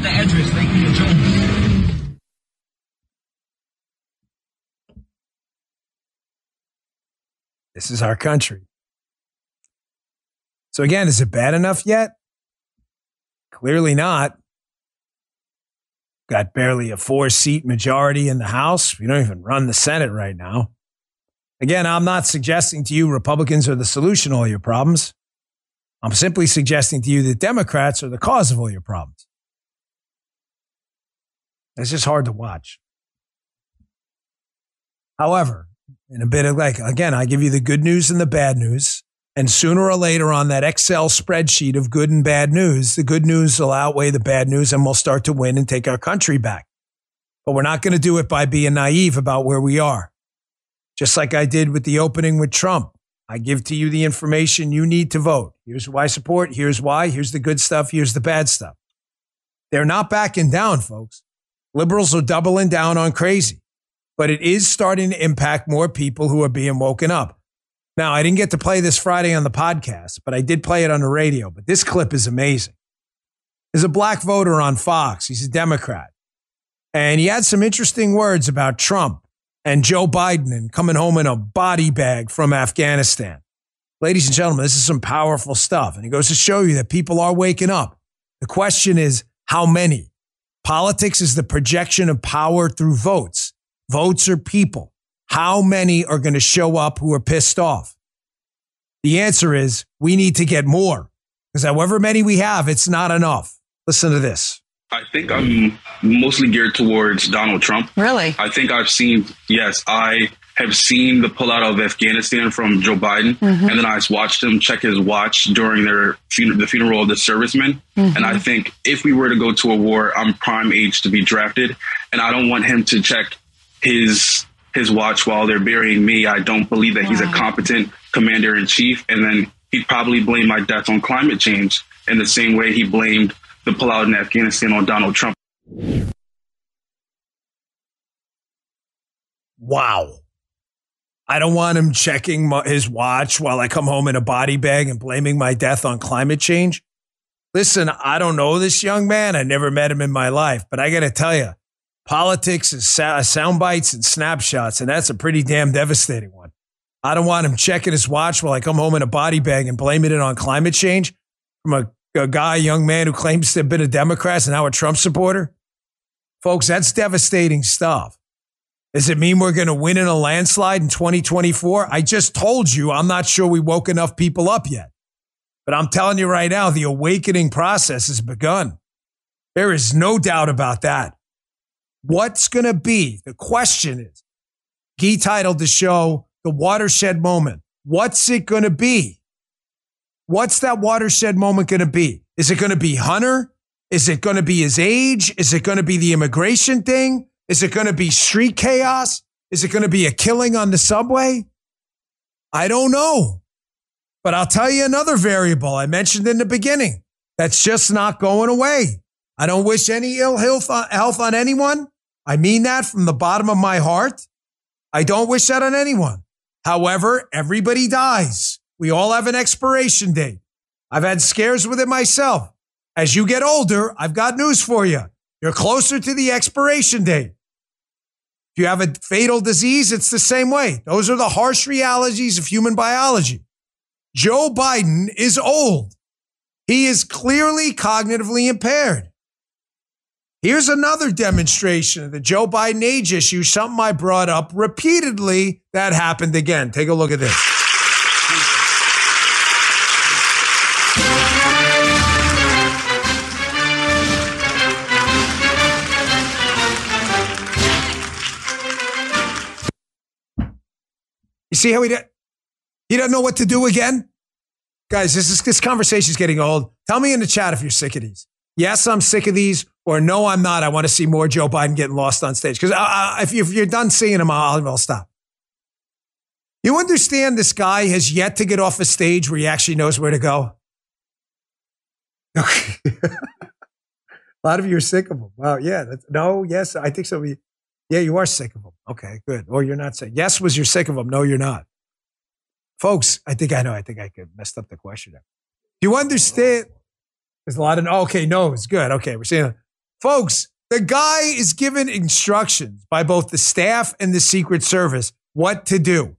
The address. This is our country. So again, is it bad enough yet? Clearly not. Got barely a four seat majority in the House. We don't even run the Senate right now. Again, I'm not suggesting to you Republicans are the solution to all your problems. I'm simply suggesting to you that Democrats are the cause of all your problems. It's just hard to watch. However, in a bit of like, again, I give you the good news and the bad news. And sooner or later on that Excel spreadsheet of good and bad news, the good news will outweigh the bad news and we'll start to win and take our country back. But we're not going to do it by being naive about where we are. Just like I did with the opening with Trump. I give to you the information you need to vote. Here's why support. Here's why. Here's the good stuff. Here's the bad stuff. They're not backing down, folks. Liberals are doubling down on crazy, but it is starting to impact more people who are being woken up. Now, I didn't get to play this Friday on the podcast, but I did play it on the radio. But this clip is amazing. There's a black voter on Fox. He's a Democrat. And he had some interesting words about Trump and Joe Biden and coming home in a body bag from Afghanistan. Ladies and gentlemen, this is some powerful stuff. And it goes to show you that people are waking up. The question is, how many? Politics is the projection of power through votes. Votes are people. How many are going to show up who are pissed off? The answer is we need to get more because however many we have, it's not enough. Listen to this. I think I'm mostly geared towards Donald Trump. Really? I think I've seen, yes, I have seen the pullout of Afghanistan from Joe Biden, Mhm. and then I watched him check his watch during their fun- the funeral of the servicemen. Mhm. And I think if we were to go to a war, I'm prime age to be drafted, and I don't want him to check his his watch while they're burying me. I don't believe that he's a competent commander in chief, and then he'd probably blame my death on climate change in the same way he blamed the pullout in Afghanistan on Donald Trump. Wow. I don't want him checking my, his watch while I come home in a body bag and blaming my death on climate change. Listen, I don't know this young man. I never met him in my life, but I got to tell you, politics is sa- sound bites and snapshots, and that's a pretty damn devastating one. I don't want him checking his watch while I come home in a body bag and blaming it on climate change from a, a guy, a young man who claims to have been a Democrat and now a Trump supporter. Folks, that's devastating stuff. Does it mean we're going to win in a landslide in 2024? I just told you I'm not sure we woke enough people up yet. But I'm telling you right now, the awakening process has begun. There is no doubt about that. What's going to be? The question is, Guy titled the show The Watershed Moment. What's it going to be? What's that watershed moment going to be? Is it going to be Hunter? Is it going to be his age? Is it going to be the immigration thing? Is it going to be street chaos? Is it going to be a killing on the subway? I don't know. But I'll tell you another variable I mentioned in the beginning that's just not going away. I don't wish any ill health on, anyone. I mean that from the bottom of my heart. I don't wish that on anyone. However, everybody dies. We all have an expiration date. I've had scares with it myself. As you get older, I've got news for you. You're closer to the expiration date. If you have a fatal disease, it's the same way. Those are the harsh realities of human biology. Joe Biden is old. He is clearly cognitively impaired. Here's another demonstration of the Joe Biden age issue, something I brought up repeatedly that happened again. Take a look at this. You see how he did? He doesn't know what to do again? Guys, this is this conversation is getting old. Tell me in the chat if you're sick of these. Yes, I'm sick of these, or no, I'm not. I want to see more Joe Biden getting lost on stage. Because uh, uh, if, you, if you're done seeing him, I'll, I'll stop. You understand this guy has yet to get off a stage where he actually knows where to go? Okay. a lot of you are sick of him. Wow. Yeah. no, yes, I think so. Yeah, you are sick of them. Okay, good. Or you're not sick. Yes, was you're sick of them. No, you're not. Folks, I think I know. I think I could messed up the question. Do you understand? There's a lot of, okay, no, it's good. Okay, we're saying, folks, the guy is given instructions by both the staff and the Secret Service what to do.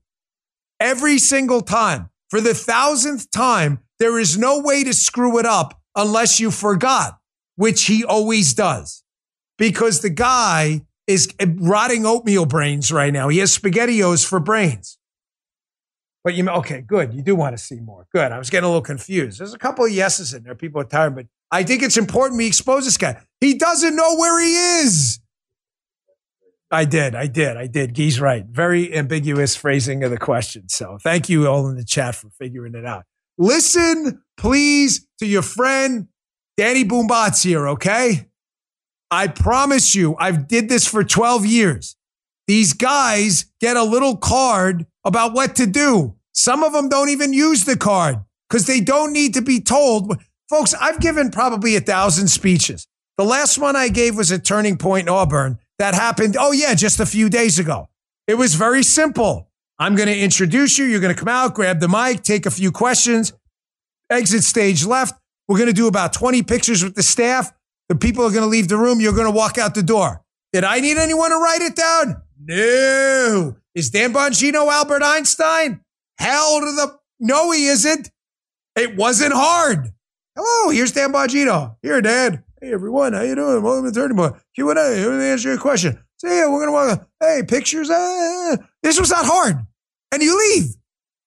Every single time, for the thousandth time, there is no way to screw it up unless you forgot, which he always does. Because the guy is rotting oatmeal brains right now. He has SpaghettiOs for brains. But you, okay, good. You do want to see more. Good. I was getting a little confused. There's a couple of yeses in there. People are tired, but I think it's important we expose this guy. He doesn't know where he is. I did. I did. I did. Guy's right. Very ambiguous phrasing of the question. So thank you all in the chat for figuring it out. Listen, please, to your friend Danny Boombots here, okay? I promise you, I've did this for 12 years. These guys get a little card about what to do. Some of them don't even use the card because they don't need to be told. Folks, I've given probably a thousand speeches. The last one I gave was at Turning Point in Auburn. That happened, oh, yeah, just a few days ago. It was very simple. I'm going to introduce you. You're going to come out, grab the mic, take a few questions, exit stage left. We're going to do about 20 pictures with the staff. The people are going to leave the room. You're going to walk out the door. Did I need anyone to write it down? No. Is Dan Bongino Albert Einstein? Hell to the no, he isn't. It wasn't hard. Hello, here's Dan Bongino. Here, Dad. Hey, everyone. How you doing? Welcome to Turning Point. Q&A. Let me answer your question. So, yeah, we're going to walk. Hey, pictures. Uh, this was not hard. And you leave.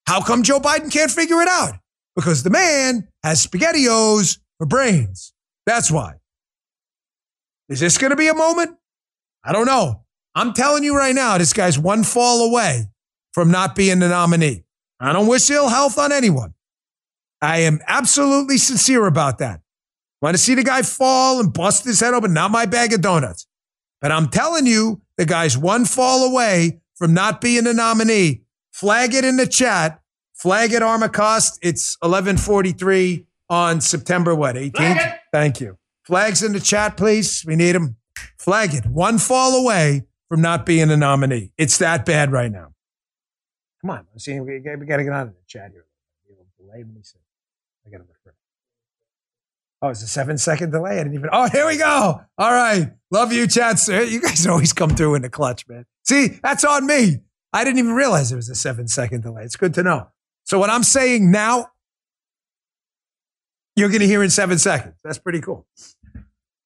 How come Joe Biden can't figure it out? Because the man has SpaghettiOs for brains. That's why. Is this going to be a moment? I don't know. I'm telling you right now, this guy's one fall away from not being the nominee. I don't wish ill health on anyone. I am absolutely sincere about that. Want to see the guy fall and bust his head open? Not my bag of donuts. But I'm telling you, the guy's one fall away from not being the nominee. Flag it in the chat. Flag it, Armacost. It's 1143 on September, what, 18th? Thank you. Flags in the chat, please. We need them. Flag it. One fall away from not being a nominee. It's that bad right now. Come on. See, we, got to get on in the chat here. Delay. Let me see. I got to refresh. Oh, it's a seven second delay. I didn't even. Oh, here we go. All right. Love you, chat. Sir. You guys always come through in the clutch, man. See, that's on me. I didn't even realize it was a seven second delay. It's good to know. So, what I'm saying now, you're going to hear in seven seconds. That's pretty cool.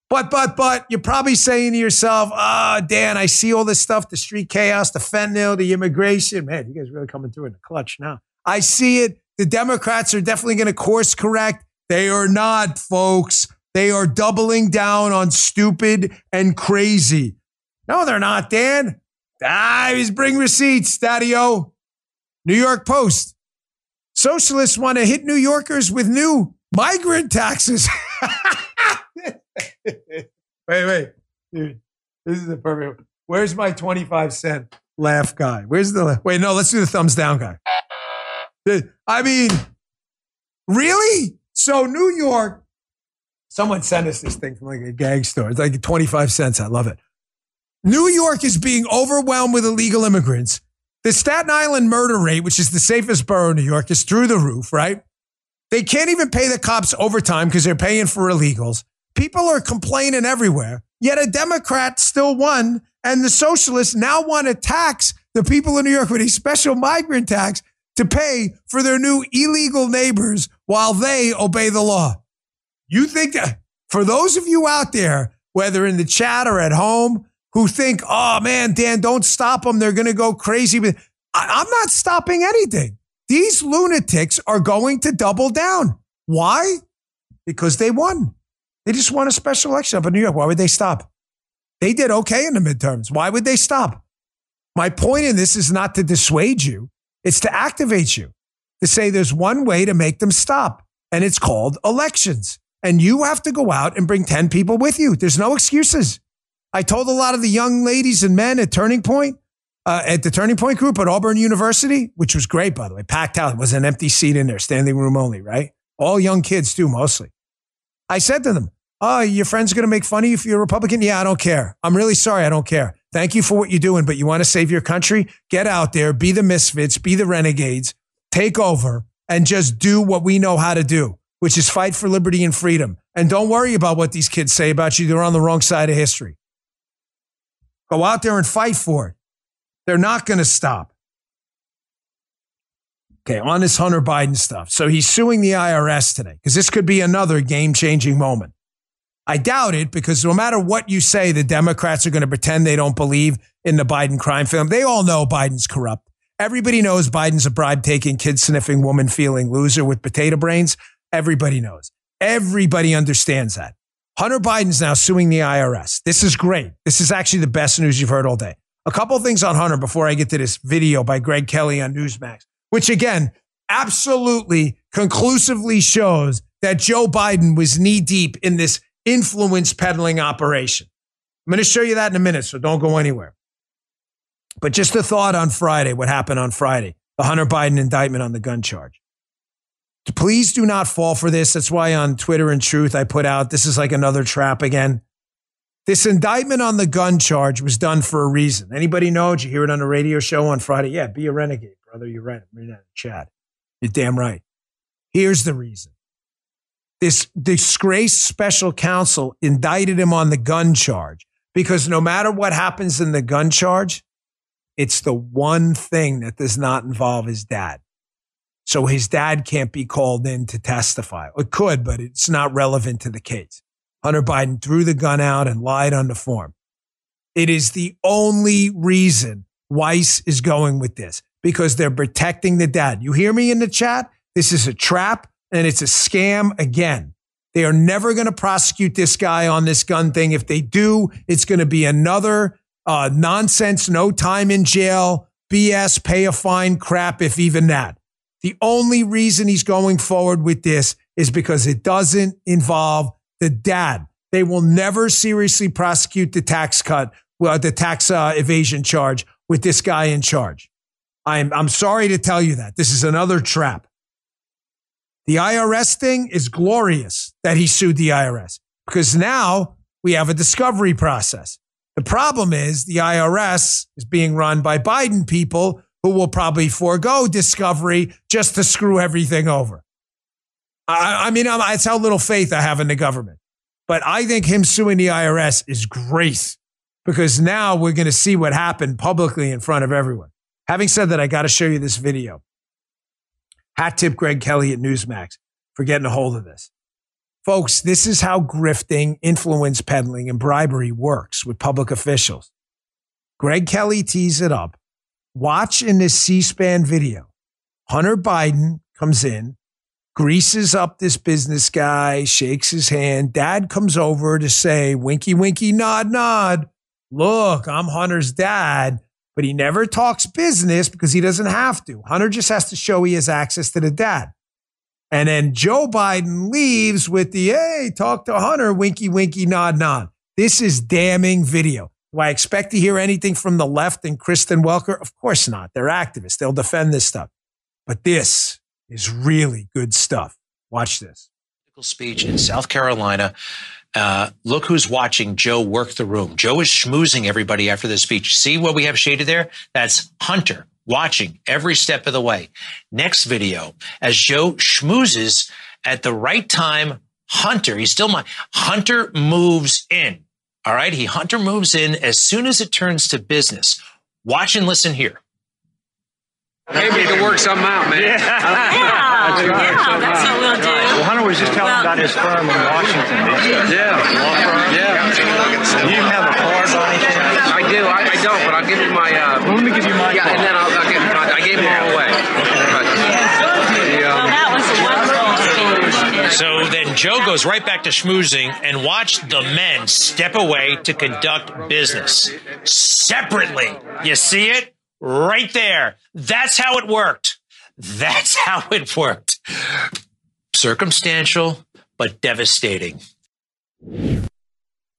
But, but, but, you're probably saying to yourself, ah, oh, Dan, I see all this stuff the street chaos, the fentanyl, the immigration. Man, you guys really coming through in the clutch now. I see it. The Democrats are definitely going to course correct. They are not, folks. They are doubling down on stupid and crazy. No, they're not, Dan. Ah, he's bring receipts, Daddy O. New York Post. Socialists want to hit New Yorkers with new migrant taxes. wait, wait, dude. This is the perfect. One. Where's my 25 cent laugh guy? Where's the wait? No, let's do the thumbs down guy. I mean, really? So New York, someone sent us this thing from like a gag store. It's like 25 cents. I love it. New York is being overwhelmed with illegal immigrants. The Staten Island murder rate, which is the safest borough in New York, is through the roof, right? They can't even pay the cops overtime because they're paying for illegals. People are complaining everywhere. Yet a Democrat still won, and the socialists now want to tax the people in New York with a special migrant tax to pay for their new illegal neighbors while they obey the law. You think that for those of you out there, whether in the chat or at home, who think, oh man, Dan, don't stop them. They're going to go crazy. But I'm not stopping anything. These lunatics are going to double down. Why? Because they won. They just won a special election up in New York. Why would they stop? They did okay in the midterms. Why would they stop? My point in this is not to dissuade you, it's to activate you, to say there's one way to make them stop, and it's called elections. And you have to go out and bring 10 people with you. There's no excuses. I told a lot of the young ladies and men at Turning Point, uh, at the Turning Point group at Auburn University, which was great, by the way, packed out. It was an empty seat in there, standing room only, right? All young kids, too, mostly. I said to them, Oh, your friend's are going to make fun of you if you're a Republican? Yeah, I don't care. I'm really sorry. I don't care. Thank you for what you're doing, but you want to save your country? Get out there, be the misfits, be the renegades, take over, and just do what we know how to do, which is fight for liberty and freedom. And don't worry about what these kids say about you. They're on the wrong side of history. Go out there and fight for it. They're not going to stop. Okay, on this Hunter Biden stuff. So he's suing the IRS today because this could be another game changing moment. I doubt it because no matter what you say, the Democrats are going to pretend they don't believe in the Biden crime film. They all know Biden's corrupt. Everybody knows Biden's a bribe taking, kid sniffing, woman feeling loser with potato brains. Everybody knows. Everybody understands that. Hunter Biden's now suing the IRS. This is great. This is actually the best news you've heard all day. A couple things on Hunter before I get to this video by Greg Kelly on Newsmax, which again, absolutely conclusively shows that Joe Biden was knee deep in this influence peddling operation. I'm going to show you that in a minute, so don't go anywhere. But just a thought on Friday, what happened on Friday, the Hunter Biden indictment on the gun charge. Please do not fall for this. That's why on Twitter and Truth, I put out this is like another trap again. This indictment on the gun charge was done for a reason. Anybody know? Did you hear it on a radio show on Friday? Yeah, be a renegade, brother. You're right. I'm reading that in the chat. You're damn right. Here's the reason. This disgraced special counsel indicted him on the gun charge because no matter what happens in the gun charge, it's the one thing that does not involve his dad. So his dad can't be called in to testify. It could, but it's not relevant to the case. Hunter Biden threw the gun out and lied on the form. It is the only reason Weiss is going with this because they're protecting the dad. You hear me in the chat? This is a trap and it's a scam again. They are never going to prosecute this guy on this gun thing. If they do, it's going to be another uh, nonsense, no time in jail, BS, pay a fine crap, if even that. The only reason he's going forward with this is because it doesn't involve the dad. They will never seriously prosecute the tax cut, well, the tax uh, evasion charge with this guy in charge. I'm, I'm sorry to tell you that. This is another trap. The IRS thing is glorious that he sued the IRS because now we have a discovery process. The problem is the IRS is being run by Biden people who will probably forego discovery just to screw everything over. I, I mean, it's how little faith I have in the government. But I think him suing the IRS is great because now we're going to see what happened publicly in front of everyone. Having said that, I got to show you this video. Hat tip Greg Kelly at Newsmax for getting a hold of this. Folks, this is how grifting, influence peddling, and bribery works with public officials. Greg Kelly tees it up. Watch in this C SPAN video. Hunter Biden comes in, greases up this business guy, shakes his hand. Dad comes over to say, winky, winky, nod, nod. Look, I'm Hunter's dad but he never talks business because he doesn't have to. Hunter just has to show he has access to the dad. And then Joe Biden leaves with the, hey, talk to Hunter, winky, winky, nod, nod. This is damning video. Do I expect to hear anything from the left and Kristen Welker? Of course not. They're activists. They'll defend this stuff. But this is really good stuff. Watch this. Speech in South Carolina uh, look who's watching Joe work the room. Joe is schmoozing everybody after the speech. See what we have shaded there? That's Hunter, watching every step of the way. Next video, as Joe schmoozes at the right time, Hunter, he's still my Hunter moves in. All right. He Hunter moves in as soon as it turns to business. Watch and listen here. Maybe we can work something out, man. Yeah, yeah, that's what we'll do. Well, Hunter was just telling Well- about his firm in Washington. Yeah. Yeah. Do you have a card by any chance? I do. I, I don't, but I'll give you my. Uh, Well, let me give you my Yeah, card. and then I'll, I'll give. I gave them all away. But, the, Well, that was a wonderful speech. So then Joe goes right back to schmoozing and watch the men step away to conduct business separately. You see it? Right there. That's how it worked. That's how it worked. Circumstantial, but devastating.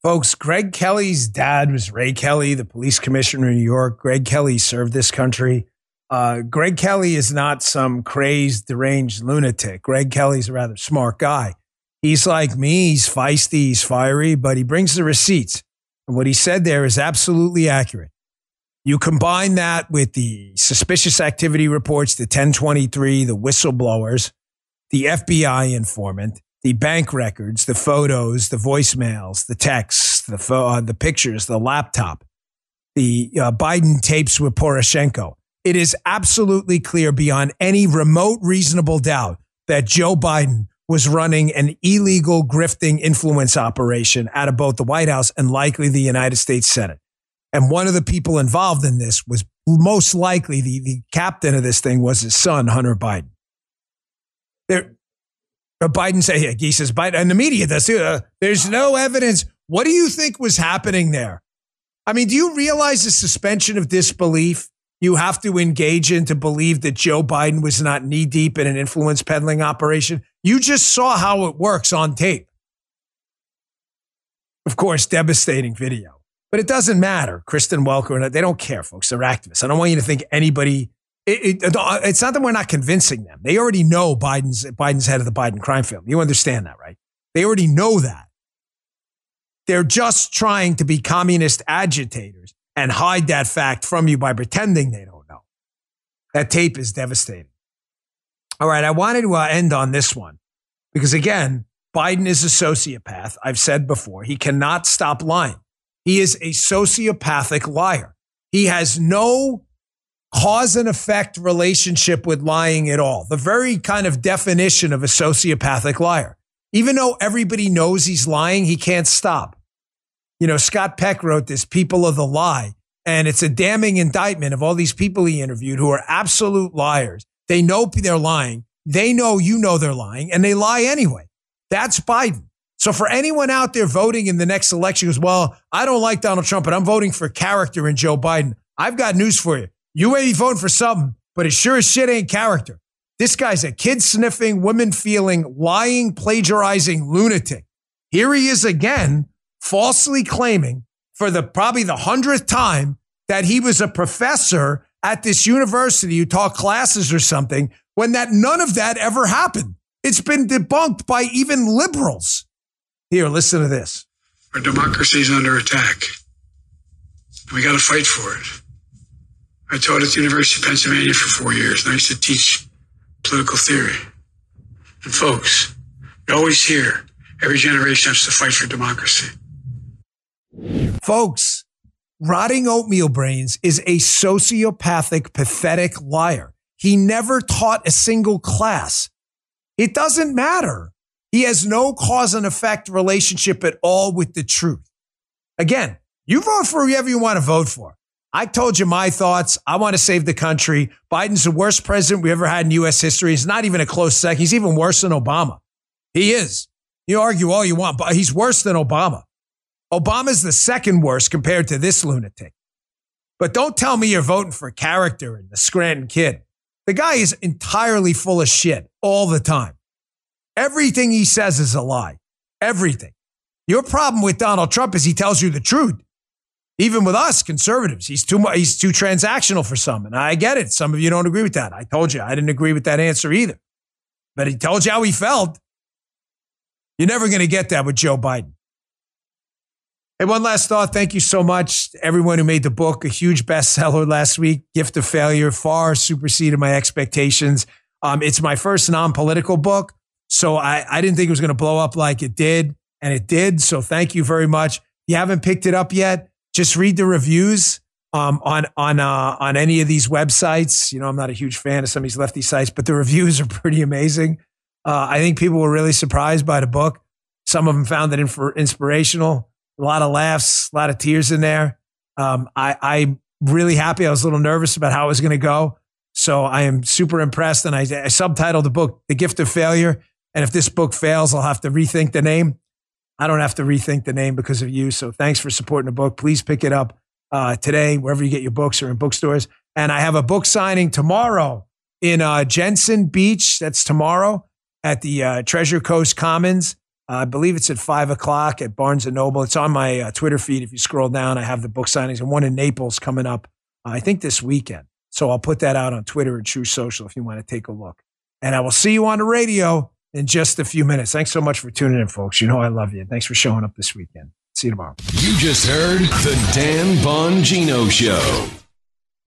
Folks, Greg Kelly's dad was Ray Kelly, the police commissioner in New York. Greg Kelly served this country. Uh, Greg Kelly is not some crazed, deranged lunatic. Greg Kelly's a rather smart guy. He's like me. He's feisty. He's fiery, but he brings the receipts. And what he said there is absolutely accurate. You combine that with the suspicious activity reports, the 1023, the whistleblowers, the FBI informant, the bank records, the photos, the voicemails, the texts, the pho- uh, the pictures, the laptop, the uh, Biden tapes with Poroshenko. It is absolutely clear beyond any remote reasonable doubt that Joe Biden was running an illegal grifting influence operation out of both the White House and likely the United States Senate. And one of the people involved in this was most likely the, the captain of this thing was his son, Hunter Biden. There, uh, Biden said, yeah, he says, Biden, and the media does too. Uh, there's no evidence. What do you think was happening there? I mean, do you realize the suspension of disbelief you have to engage in to believe that Joe Biden was not knee deep in an influence peddling operation? You just saw how it works on tape. Of course, devastating video, but it doesn't matter. Kristen Welker, and they don't care, folks. They're activists. I don't want you to think anybody. It, it, it's not that we're not convincing them. They already know Biden's Biden's head of the Biden crime family. You understand that, right? They already know that. They're just trying to be communist agitators and hide that fact from you by pretending they don't know. That tape is devastating. All right, I wanted to uh, end on this one because again, Biden is a sociopath. I've said before, he cannot stop lying. He is a sociopathic liar. He has no cause and effect relationship with lying at all. The very kind of definition of a sociopathic liar. Even though everybody knows he's lying, he can't stop. You know, Scott Peck wrote this People of the Lie, and it's a damning indictment of all these people he interviewed who are absolute liars. They know they're lying. They know you know they're lying, and they lie anyway. That's Biden. So for anyone out there voting in the next election, goes, well, I don't like Donald Trump, but I'm voting for character in Joe Biden. I've got news for you. You may be voting for something, but it sure as shit ain't character. This guy's a kid sniffing, women feeling, lying, plagiarizing lunatic. Here he is again, falsely claiming for the probably the hundredth time that he was a professor at this university who taught classes or something when that none of that ever happened. It's been debunked by even liberals. Here, listen to this. Our democracy is under attack. We got to fight for it. I taught at the University of Pennsylvania for four years, and I used to teach political theory. And folks, you always hear every generation has to fight for democracy. Folks, rotting oatmeal brains is a sociopathic, pathetic liar. He never taught a single class. It doesn't matter. He has no cause and effect relationship at all with the truth. Again, you vote for whoever you want to vote for. I told you my thoughts. I want to save the country. Biden's the worst president we ever had in U.S. history. He's not even a close second. He's even worse than Obama. He is. You argue all you want, but he's worse than Obama. Obama's the second worst compared to this lunatic. But don't tell me you're voting for character and the Scranton kid. The guy is entirely full of shit all the time. Everything he says is a lie. Everything. Your problem with Donald Trump is he tells you the truth. Even with us conservatives, he's too much, he's too transactional for some. And I get it. Some of you don't agree with that. I told you I didn't agree with that answer either. But he told you how he felt. You're never going to get that with Joe Biden. Hey, one last thought. Thank you so much everyone who made the book a huge bestseller last week. Gift of Failure far superseded my expectations. Um, it's my first non-political book, so I, I didn't think it was going to blow up like it did, and it did. So thank you very much. If you haven't picked it up yet, just read the reviews um, on on uh, on any of these websites. You know, I'm not a huge fan of some of these lefty sites, but the reviews are pretty amazing. Uh, I think people were really surprised by the book. Some of them found it inf- inspirational. A lot of laughs, a lot of tears in there. Um, I, I'm really happy. I was a little nervous about how it was going to go. So I am super impressed. And I, I subtitled the book, The Gift of Failure. And if this book fails, I'll have to rethink the name. I don't have to rethink the name because of you. So thanks for supporting the book. Please pick it up uh, today, wherever you get your books or in bookstores. And I have a book signing tomorrow in uh, Jensen Beach. That's tomorrow at the uh, Treasure Coast Commons. I believe it's at five o'clock at Barnes and Noble. It's on my uh, Twitter feed. If you scroll down, I have the book signings and one in Naples coming up. I think this weekend. So I'll put that out on Twitter and Truth Social if you want to take a look. And I will see you on the radio in just a few minutes. Thanks so much for tuning in, folks. You know I love you. Thanks for showing up this weekend. See you tomorrow. You just heard the Dan Bongino Show.